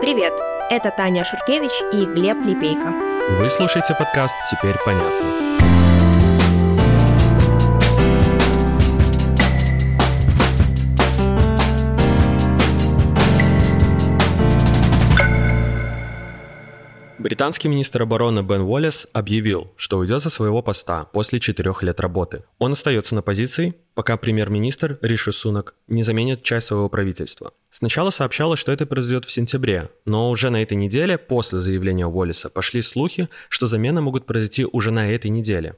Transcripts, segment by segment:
Привет! Это Таня Шуркевич и Глеб Лепейко. Вы слушаете подкаст «Теперь понятно». Британский министр обороны Бен Уоллес объявил, что уйдет со своего поста после четырех лет работы. Он остается на позиции, пока премьер-министр Риши Сунак не заменит часть своего правительства. Сначала сообщалось, что это произойдет в сентябре, но уже на этой неделе, после заявления Уоллиса, пошли слухи, что замены могут произойти уже на этой неделе.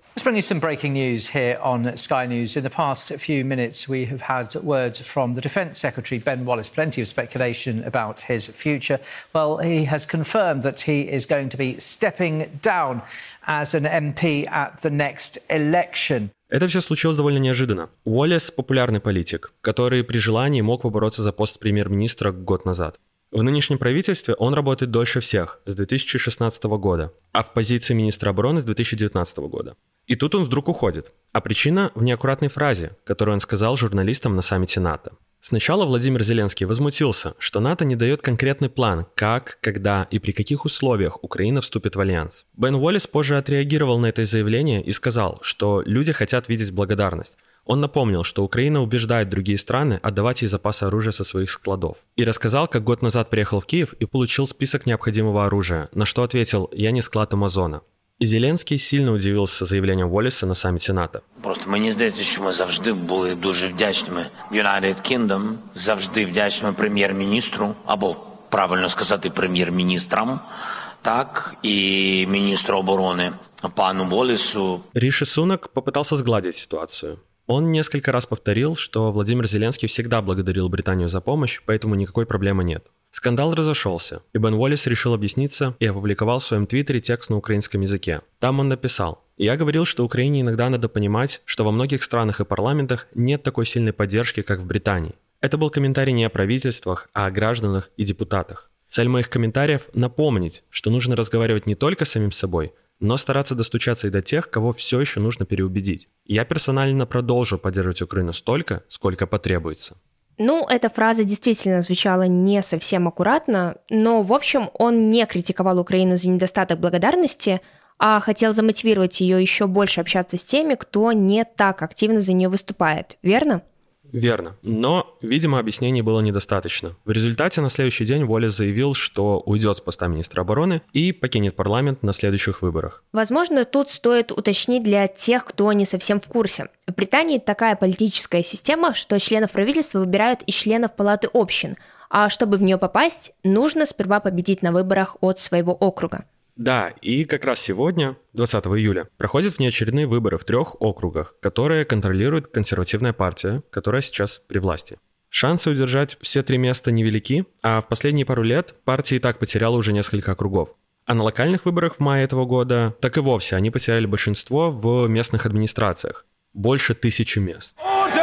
As an MP at the next election. Это все случилось довольно неожиданно. Уоллес – популярный политик, который при желании мог побороться за пост премьер-министра год назад. В нынешнем правительстве он работает дольше всех, с 2016 года, а в позиции министра обороны с 2019 года. И тут он вдруг уходит. А причина в неаккуратной фразе, которую он сказал журналистам на саммите НАТО. Сначала Владимир Зеленский возмутился, что НАТО не дает конкретный план, как, когда и при каких условиях Украина вступит в альянс. Бен Уоллес позже отреагировал на это заявление и сказал, что люди хотят видеть благодарность. Он напомнил, что Украина убеждает другие страны отдавать ей запасы оружия со своих складов. И рассказал, как год назад приехал в Киев и получил список необходимого оружия, на что ответил «Я не склад Амазона». І Зеленський сильно удивився заявленням Воліса на саміті НАТО. Просто мені здається, що ми завжди були дуже вдячними. United Kingdom завжди вдячними прем'єр-міністру, або правильно сказати, прем'єр-міністрам, так і міністру оборони пану Волісу. Риши Сунак попытался сгладить ситуацию. Он несколько раз повторил, что Владимир Зеленский всегда благодарил Британию за помощь, поэтому никакой проблемы нет. Скандал разошелся, и Бен Уоллес решил объясниться и опубликовал в своем твиттере текст на украинском языке. Там он написал «Я говорил, что Украине иногда надо понимать, что во многих странах и парламентах нет такой сильной поддержки, как в Британии. Это был комментарий не о правительствах, а о гражданах и депутатах. Цель моих комментариев – напомнить, что нужно разговаривать не только с самим собой, но стараться достучаться и до тех, кого все еще нужно переубедить. Я персонально продолжу поддерживать Украину столько, сколько потребуется. Ну, эта фраза действительно звучала не совсем аккуратно, но, в общем, он не критиковал Украину за недостаток благодарности, а хотел замотивировать ее еще больше общаться с теми, кто не так активно за нее выступает, верно? Верно. Но, видимо, объяснений было недостаточно. В результате на следующий день Уоллес заявил, что уйдет с поста министра обороны и покинет парламент на следующих выборах. Возможно, тут стоит уточнить для тех, кто не совсем в курсе. В Британии такая политическая система, что членов правительства выбирают из членов палаты общин, а чтобы в нее попасть, нужно сперва победить на выборах от своего округа. Да, и как раз сегодня, 20 июля, проходят внеочередные выборы в трех округах, которые контролирует консервативная партия, которая сейчас при власти. Шансы удержать все три места невелики, а в последние пару лет партия и так потеряла уже несколько округов. А на локальных выборах в мае этого года так и вовсе они потеряли большинство в местных администрациях. Больше тысячи мест. Order!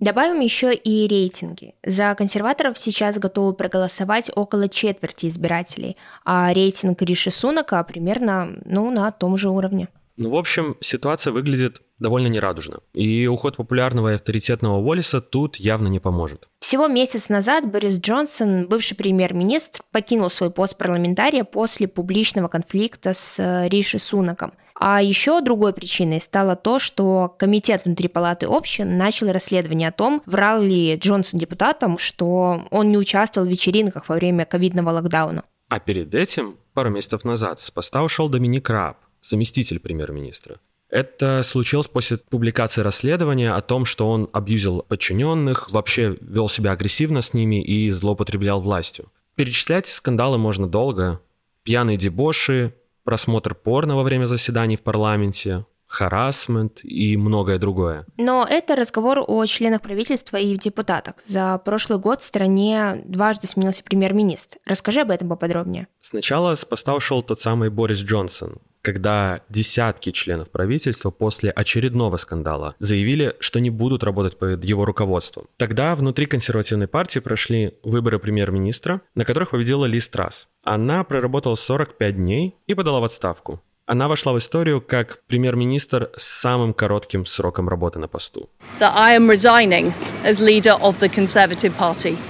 Добавим еще и рейтинги. За консерваторов сейчас готовы проголосовать около четверти избирателей, а рейтинг Риши Сунака примерно ну, на том же уровне. Ну, в общем, ситуация выглядит довольно нерадужно. И уход популярного и авторитетного Уоллиса тут явно не поможет. Всего месяц назад Борис Джонсон, бывший премьер-министр, покинул свой пост парламентария после публичного конфликта с э, Риши Сунаком – а еще другой причиной стало то, что комитет внутри палаты общин начал расследование о том, врал ли Джонсон депутатам, что он не участвовал в вечеринках во время ковидного локдауна. А перед этим, пару месяцев назад, с поста ушел Доминик Раб, заместитель премьер-министра. Это случилось после публикации расследования о том, что он абьюзил подчиненных, вообще вел себя агрессивно с ними и злоупотреблял властью. Перечислять скандалы можно долго. Пьяные дебоши, просмотр порно во время заседаний в парламенте, харасмент и многое другое. Но это разговор о членах правительства и депутатах. За прошлый год в стране дважды сменился премьер-министр. Расскажи об этом поподробнее. Сначала с поста ушел тот самый Борис Джонсон, когда десятки членов правительства после очередного скандала заявили, что не будут работать под его руководством. Тогда внутри консервативной партии прошли выборы премьер-министра, на которых победила Ли Страс. Она проработала 45 дней и подала в отставку. Она вошла в историю как премьер-министр с самым коротким сроком работы на посту.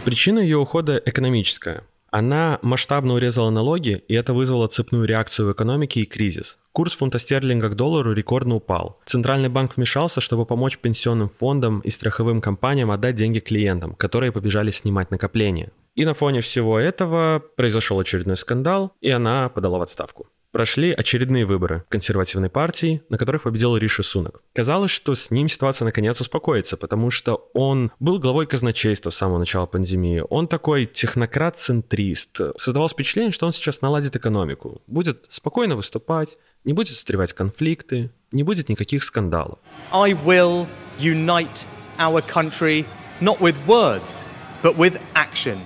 Причина ее ухода экономическая. Она масштабно урезала налоги, и это вызвало цепную реакцию в экономике и кризис. Курс фунта стерлинга к доллару рекордно упал. Центральный банк вмешался, чтобы помочь пенсионным фондам и страховым компаниям отдать деньги клиентам, которые побежали снимать накопления. И на фоне всего этого произошел очередной скандал, и она подала в отставку прошли очередные выборы консервативной партии, на которых победил Риши Сунок. Казалось, что с ним ситуация наконец успокоится, потому что он был главой казначейства с самого начала пандемии. Он такой технократ-центрист. Создавалось впечатление, что он сейчас наладит экономику, будет спокойно выступать, не будет встревать конфликты, не будет никаких скандалов. I will unite our country not with words, but with action.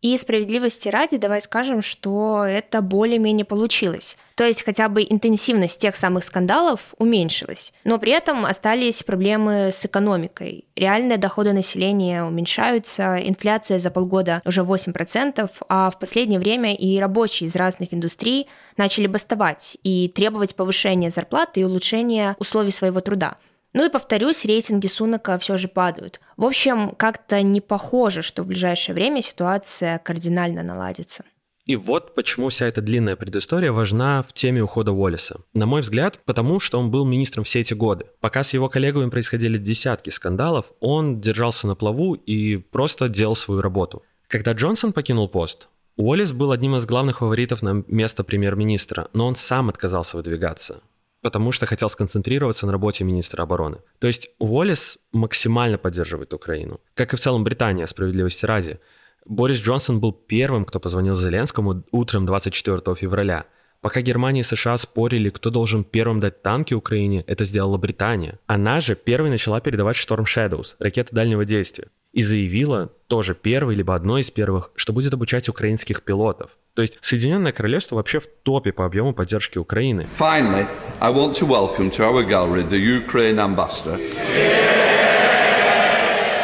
И справедливости ради, давай скажем, что это более-менее получилось. То есть хотя бы интенсивность тех самых скандалов уменьшилась. Но при этом остались проблемы с экономикой. Реальные доходы населения уменьшаются, инфляция за полгода уже 8%, а в последнее время и рабочие из разных индустрий начали бастовать и требовать повышения зарплаты и улучшения условий своего труда. Ну и повторюсь, рейтинги Сунака все же падают. В общем, как-то не похоже, что в ближайшее время ситуация кардинально наладится. И вот почему вся эта длинная предыстория важна в теме ухода Уоллиса. На мой взгляд, потому что он был министром все эти годы. Пока с его коллегами происходили десятки скандалов, он держался на плаву и просто делал свою работу. Когда Джонсон покинул пост, Уоллис был одним из главных фаворитов на место премьер-министра, но он сам отказался выдвигаться потому что хотел сконцентрироваться на работе министра обороны. То есть Уоллес максимально поддерживает Украину, как и в целом Британия, справедливости ради. Борис Джонсон был первым, кто позвонил Зеленскому утром 24 февраля. Пока Германия и США спорили, кто должен первым дать танки Украине, это сделала Британия. Она же первой начала передавать Storm Shadows, ракеты дальнего действия. И заявила, тоже первой, либо одной из первых, что будет обучать украинских пилотов. То есть Соединенное Королевство вообще в топе по объему поддержки Украины. Finally, I want to welcome to our gallery the Ukraine ambassador.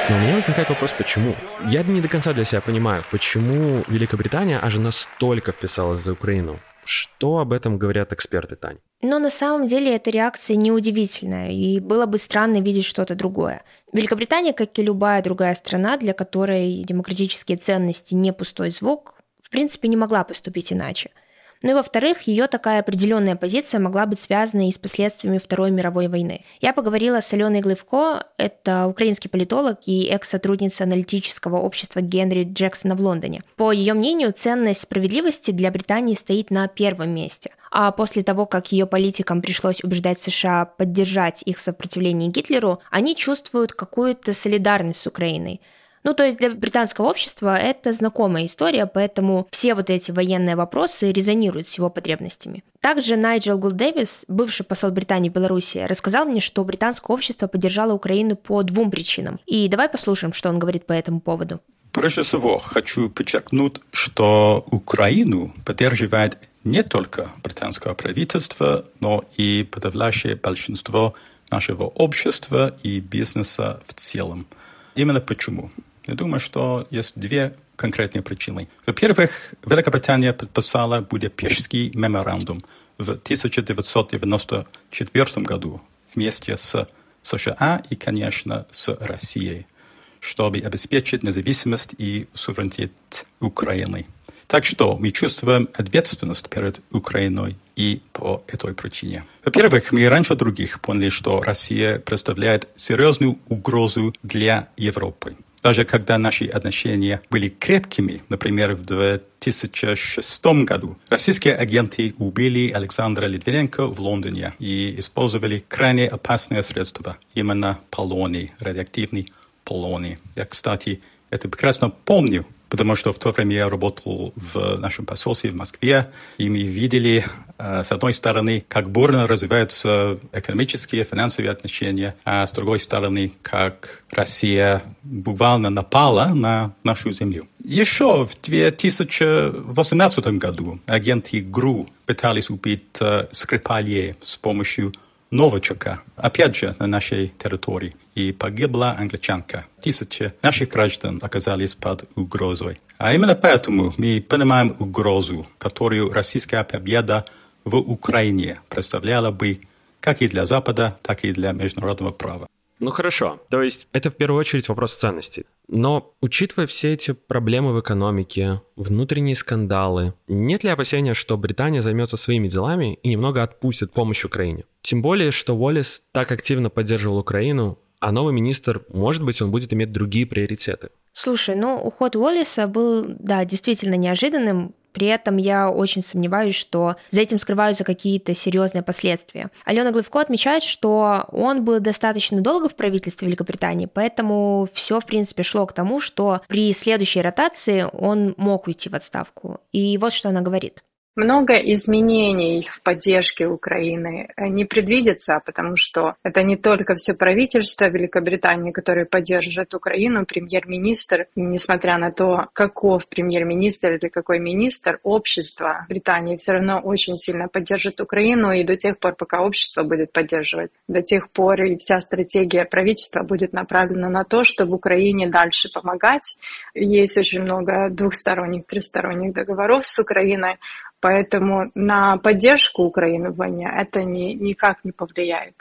Но у меня возникает вопрос, почему? Я не до конца для себя понимаю, почему Великобритания аж настолько вписалась за Украину. Что об этом говорят эксперты, Тань? Но на самом деле эта реакция неудивительная, и было бы странно видеть что-то другое. Великобритания, как и любая другая страна, для которой демократические ценности не пустой звук, в принципе не могла поступить иначе – ну и во-вторых, ее такая определенная позиция могла быть связана и с последствиями Второй мировой войны. Я поговорила с Аленой Глывко, это украинский политолог и экс-сотрудница аналитического общества Генри Джексона в Лондоне. По ее мнению, ценность справедливости для Британии стоит на первом месте. А после того, как ее политикам пришлось убеждать США поддержать их в сопротивлении Гитлеру, они чувствуют какую-то солидарность с Украиной – ну, то есть для британского общества это знакомая история, поэтому все вот эти военные вопросы резонируют с его потребностями. Также Найджел Гул Дэвис, бывший посол Британии в Беларуси, рассказал мне, что британское общество поддержало Украину по двум причинам. И давай послушаем, что он говорит по этому поводу. Прежде всего, хочу подчеркнуть, что Украину поддерживает не только британское правительство, но и подавляющее большинство нашего общества и бизнеса в целом. Именно почему? Я думаю, что есть две конкретные причины. Во-первых, Великобритания подписала Будапештский меморандум в 1994 году вместе с США и, конечно, с Россией, чтобы обеспечить независимость и суверенитет Украины. Так что мы чувствуем ответственность перед Украиной и по этой причине. Во-первых, мы раньше других поняли, что Россия представляет серьезную угрозу для Европы. Даже когда наши отношения были крепкими, например, в 2006 году, российские агенты убили Александра Литвиненко в Лондоне и использовали крайне опасные средства, именно полоний, радиоактивный полоний. Я, кстати, это прекрасно помню, потому что в то время я работал в нашем посольстве в Москве, и мы видели, э, с одной стороны, как бурно развиваются экономические, финансовые отношения, а с другой стороны, как Россия буквально напала на нашу землю. Еще в 2018 году агенты ГРУ пытались убить э, Скрипалье с помощью Новачака, опять же, на нашей территории. И погибла англичанка. Тысячи наших граждан оказались под угрозой. А именно поэтому мы понимаем угрозу, которую российская победа в Украине представляла бы как и для Запада, так и для международного права. Ну хорошо, то есть это в первую очередь вопрос ценностей. Но учитывая все эти проблемы в экономике, внутренние скандалы, нет ли опасения, что Британия займется своими делами и немного отпустит помощь Украине? Тем более, что Уоллес так активно поддерживал Украину, а новый министр, может быть, он будет иметь другие приоритеты. Слушай, ну уход Уоллеса был, да, действительно неожиданным, при этом я очень сомневаюсь, что за этим скрываются какие-то серьезные последствия. Алена Глывко отмечает, что он был достаточно долго в правительстве Великобритании, поэтому все, в принципе, шло к тому, что при следующей ротации он мог уйти в отставку. И вот что она говорит. Много изменений в поддержке Украины э, не предвидится, потому что это не только все правительство Великобритании, которое поддерживает Украину, премьер-министр, несмотря на то, каков премьер-министр или какой министр, общество Британии все равно очень сильно поддержит Украину, и до тех пор, пока общество будет поддерживать, до тех пор и вся стратегия правительства будет направлена на то, чтобы Украине дальше помогать. Есть очень много двухсторонних, трехсторонних договоров с Украиной, Поэтому на поддержку Украины в войне это ни, никак не повлияет.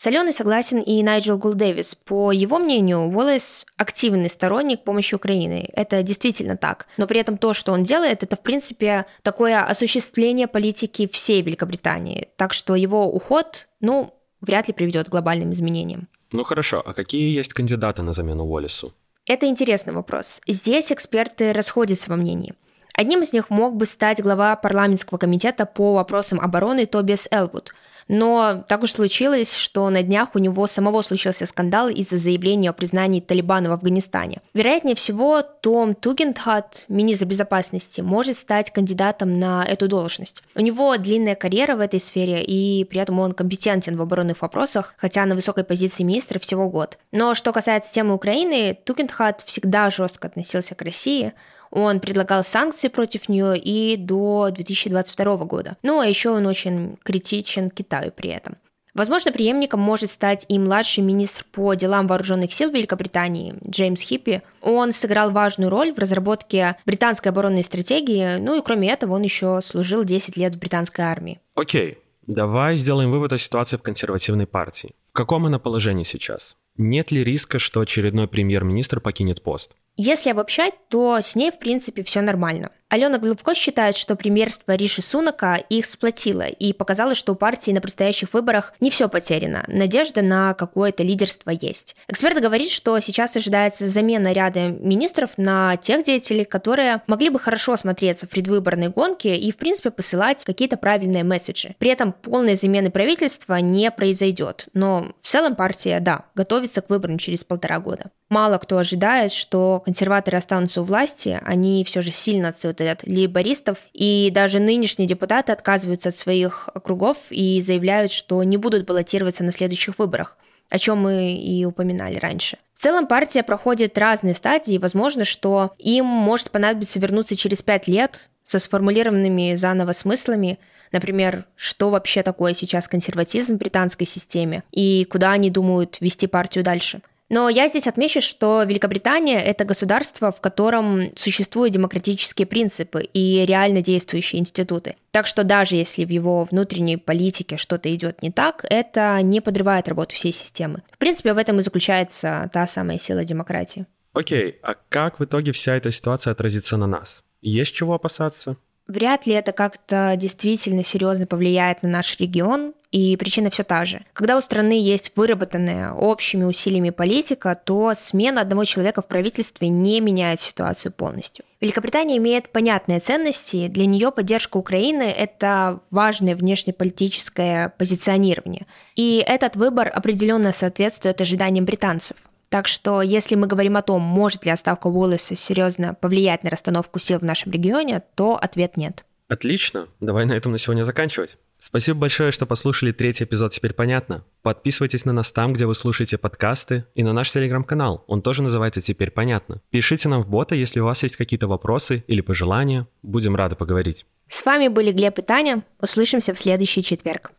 С Аленой согласен и Найджел Гулдэвис. По его мнению, Уоллес активный сторонник помощи Украины. Это действительно так. Но при этом то, что он делает, это, в принципе, такое осуществление политики всей Великобритании. Так что его уход, ну, вряд ли приведет к глобальным изменениям. Ну хорошо, а какие есть кандидаты на замену Уоллесу? Это интересный вопрос. Здесь эксперты расходятся во мнении. Одним из них мог бы стать глава парламентского комитета по вопросам обороны Тобиас Элвуд. Но так уж случилось, что на днях у него самого случился скандал из-за заявления о признании Талибана в Афганистане. Вероятнее всего, Том Тугентхат, министр безопасности, может стать кандидатом на эту должность. У него длинная карьера в этой сфере, и при этом он компетентен в оборонных вопросах, хотя на высокой позиции министра всего год. Но что касается темы Украины, Тугентхат всегда жестко относился к России, он предлагал санкции против нее и до 2022 года. Ну а еще он очень критичен Китаю при этом. Возможно, преемником может стать и младший министр по делам вооруженных сил Великобритании Джеймс Хиппи. Он сыграл важную роль в разработке британской оборонной стратегии, ну и кроме этого он еще служил 10 лет в британской армии. Окей, давай сделаем вывод о ситуации в консервативной партии. В каком она положении сейчас? Нет ли риска, что очередной премьер-министр покинет пост? Если обобщать, то с ней, в принципе, все нормально. Алена Глубко считает, что премьерство Риши Сунака их сплотило и показало, что у партии на предстоящих выборах не все потеряно. Надежда на какое-то лидерство есть. Эксперт говорит, что сейчас ожидается замена ряда министров на тех деятелей, которые могли бы хорошо смотреться в предвыборной гонке и, в принципе, посылать какие-то правильные месседжи. При этом полной замены правительства не произойдет. Но в целом партия, да, готовится к выборам через полтора года. Мало кто ожидает, что консерваторы останутся у власти, они все же сильно отстают от лейбористов, и даже нынешние депутаты отказываются от своих округов и заявляют, что не будут баллотироваться на следующих выборах о чем мы и упоминали раньше. В целом партия проходит разные стадии, и возможно, что им может понадобиться вернуться через пять лет со сформулированными заново смыслами, например, что вообще такое сейчас консерватизм в британской системе и куда они думают вести партию дальше. Но я здесь отмечу, что Великобритания — это государство, в котором существуют демократические принципы и реально действующие институты. Так что даже если в его внутренней политике что-то идет не так, это не подрывает работу всей системы. В принципе, в этом и заключается та самая сила демократии. Окей, а как в итоге вся эта ситуация отразится на нас? Есть чего опасаться? Вряд ли это как-то действительно серьезно повлияет на наш регион, и причина все та же. Когда у страны есть выработанная общими усилиями политика, то смена одного человека в правительстве не меняет ситуацию полностью. Великобритания имеет понятные ценности, для нее поддержка Украины – это важное внешнеполитическое позиционирование. И этот выбор определенно соответствует ожиданиям британцев. Так что, если мы говорим о том, может ли отставка Уоллеса серьезно повлиять на расстановку сил в нашем регионе, то ответ нет. Отлично. Давай на этом на сегодня заканчивать. Спасибо большое, что послушали третий эпизод «Теперь понятно». Подписывайтесь на нас там, где вы слушаете подкасты, и на наш телеграм-канал. Он тоже называется «Теперь понятно». Пишите нам в бота, если у вас есть какие-то вопросы или пожелания. Будем рады поговорить. С вами были Глеб и Таня. Услышимся в следующий четверг.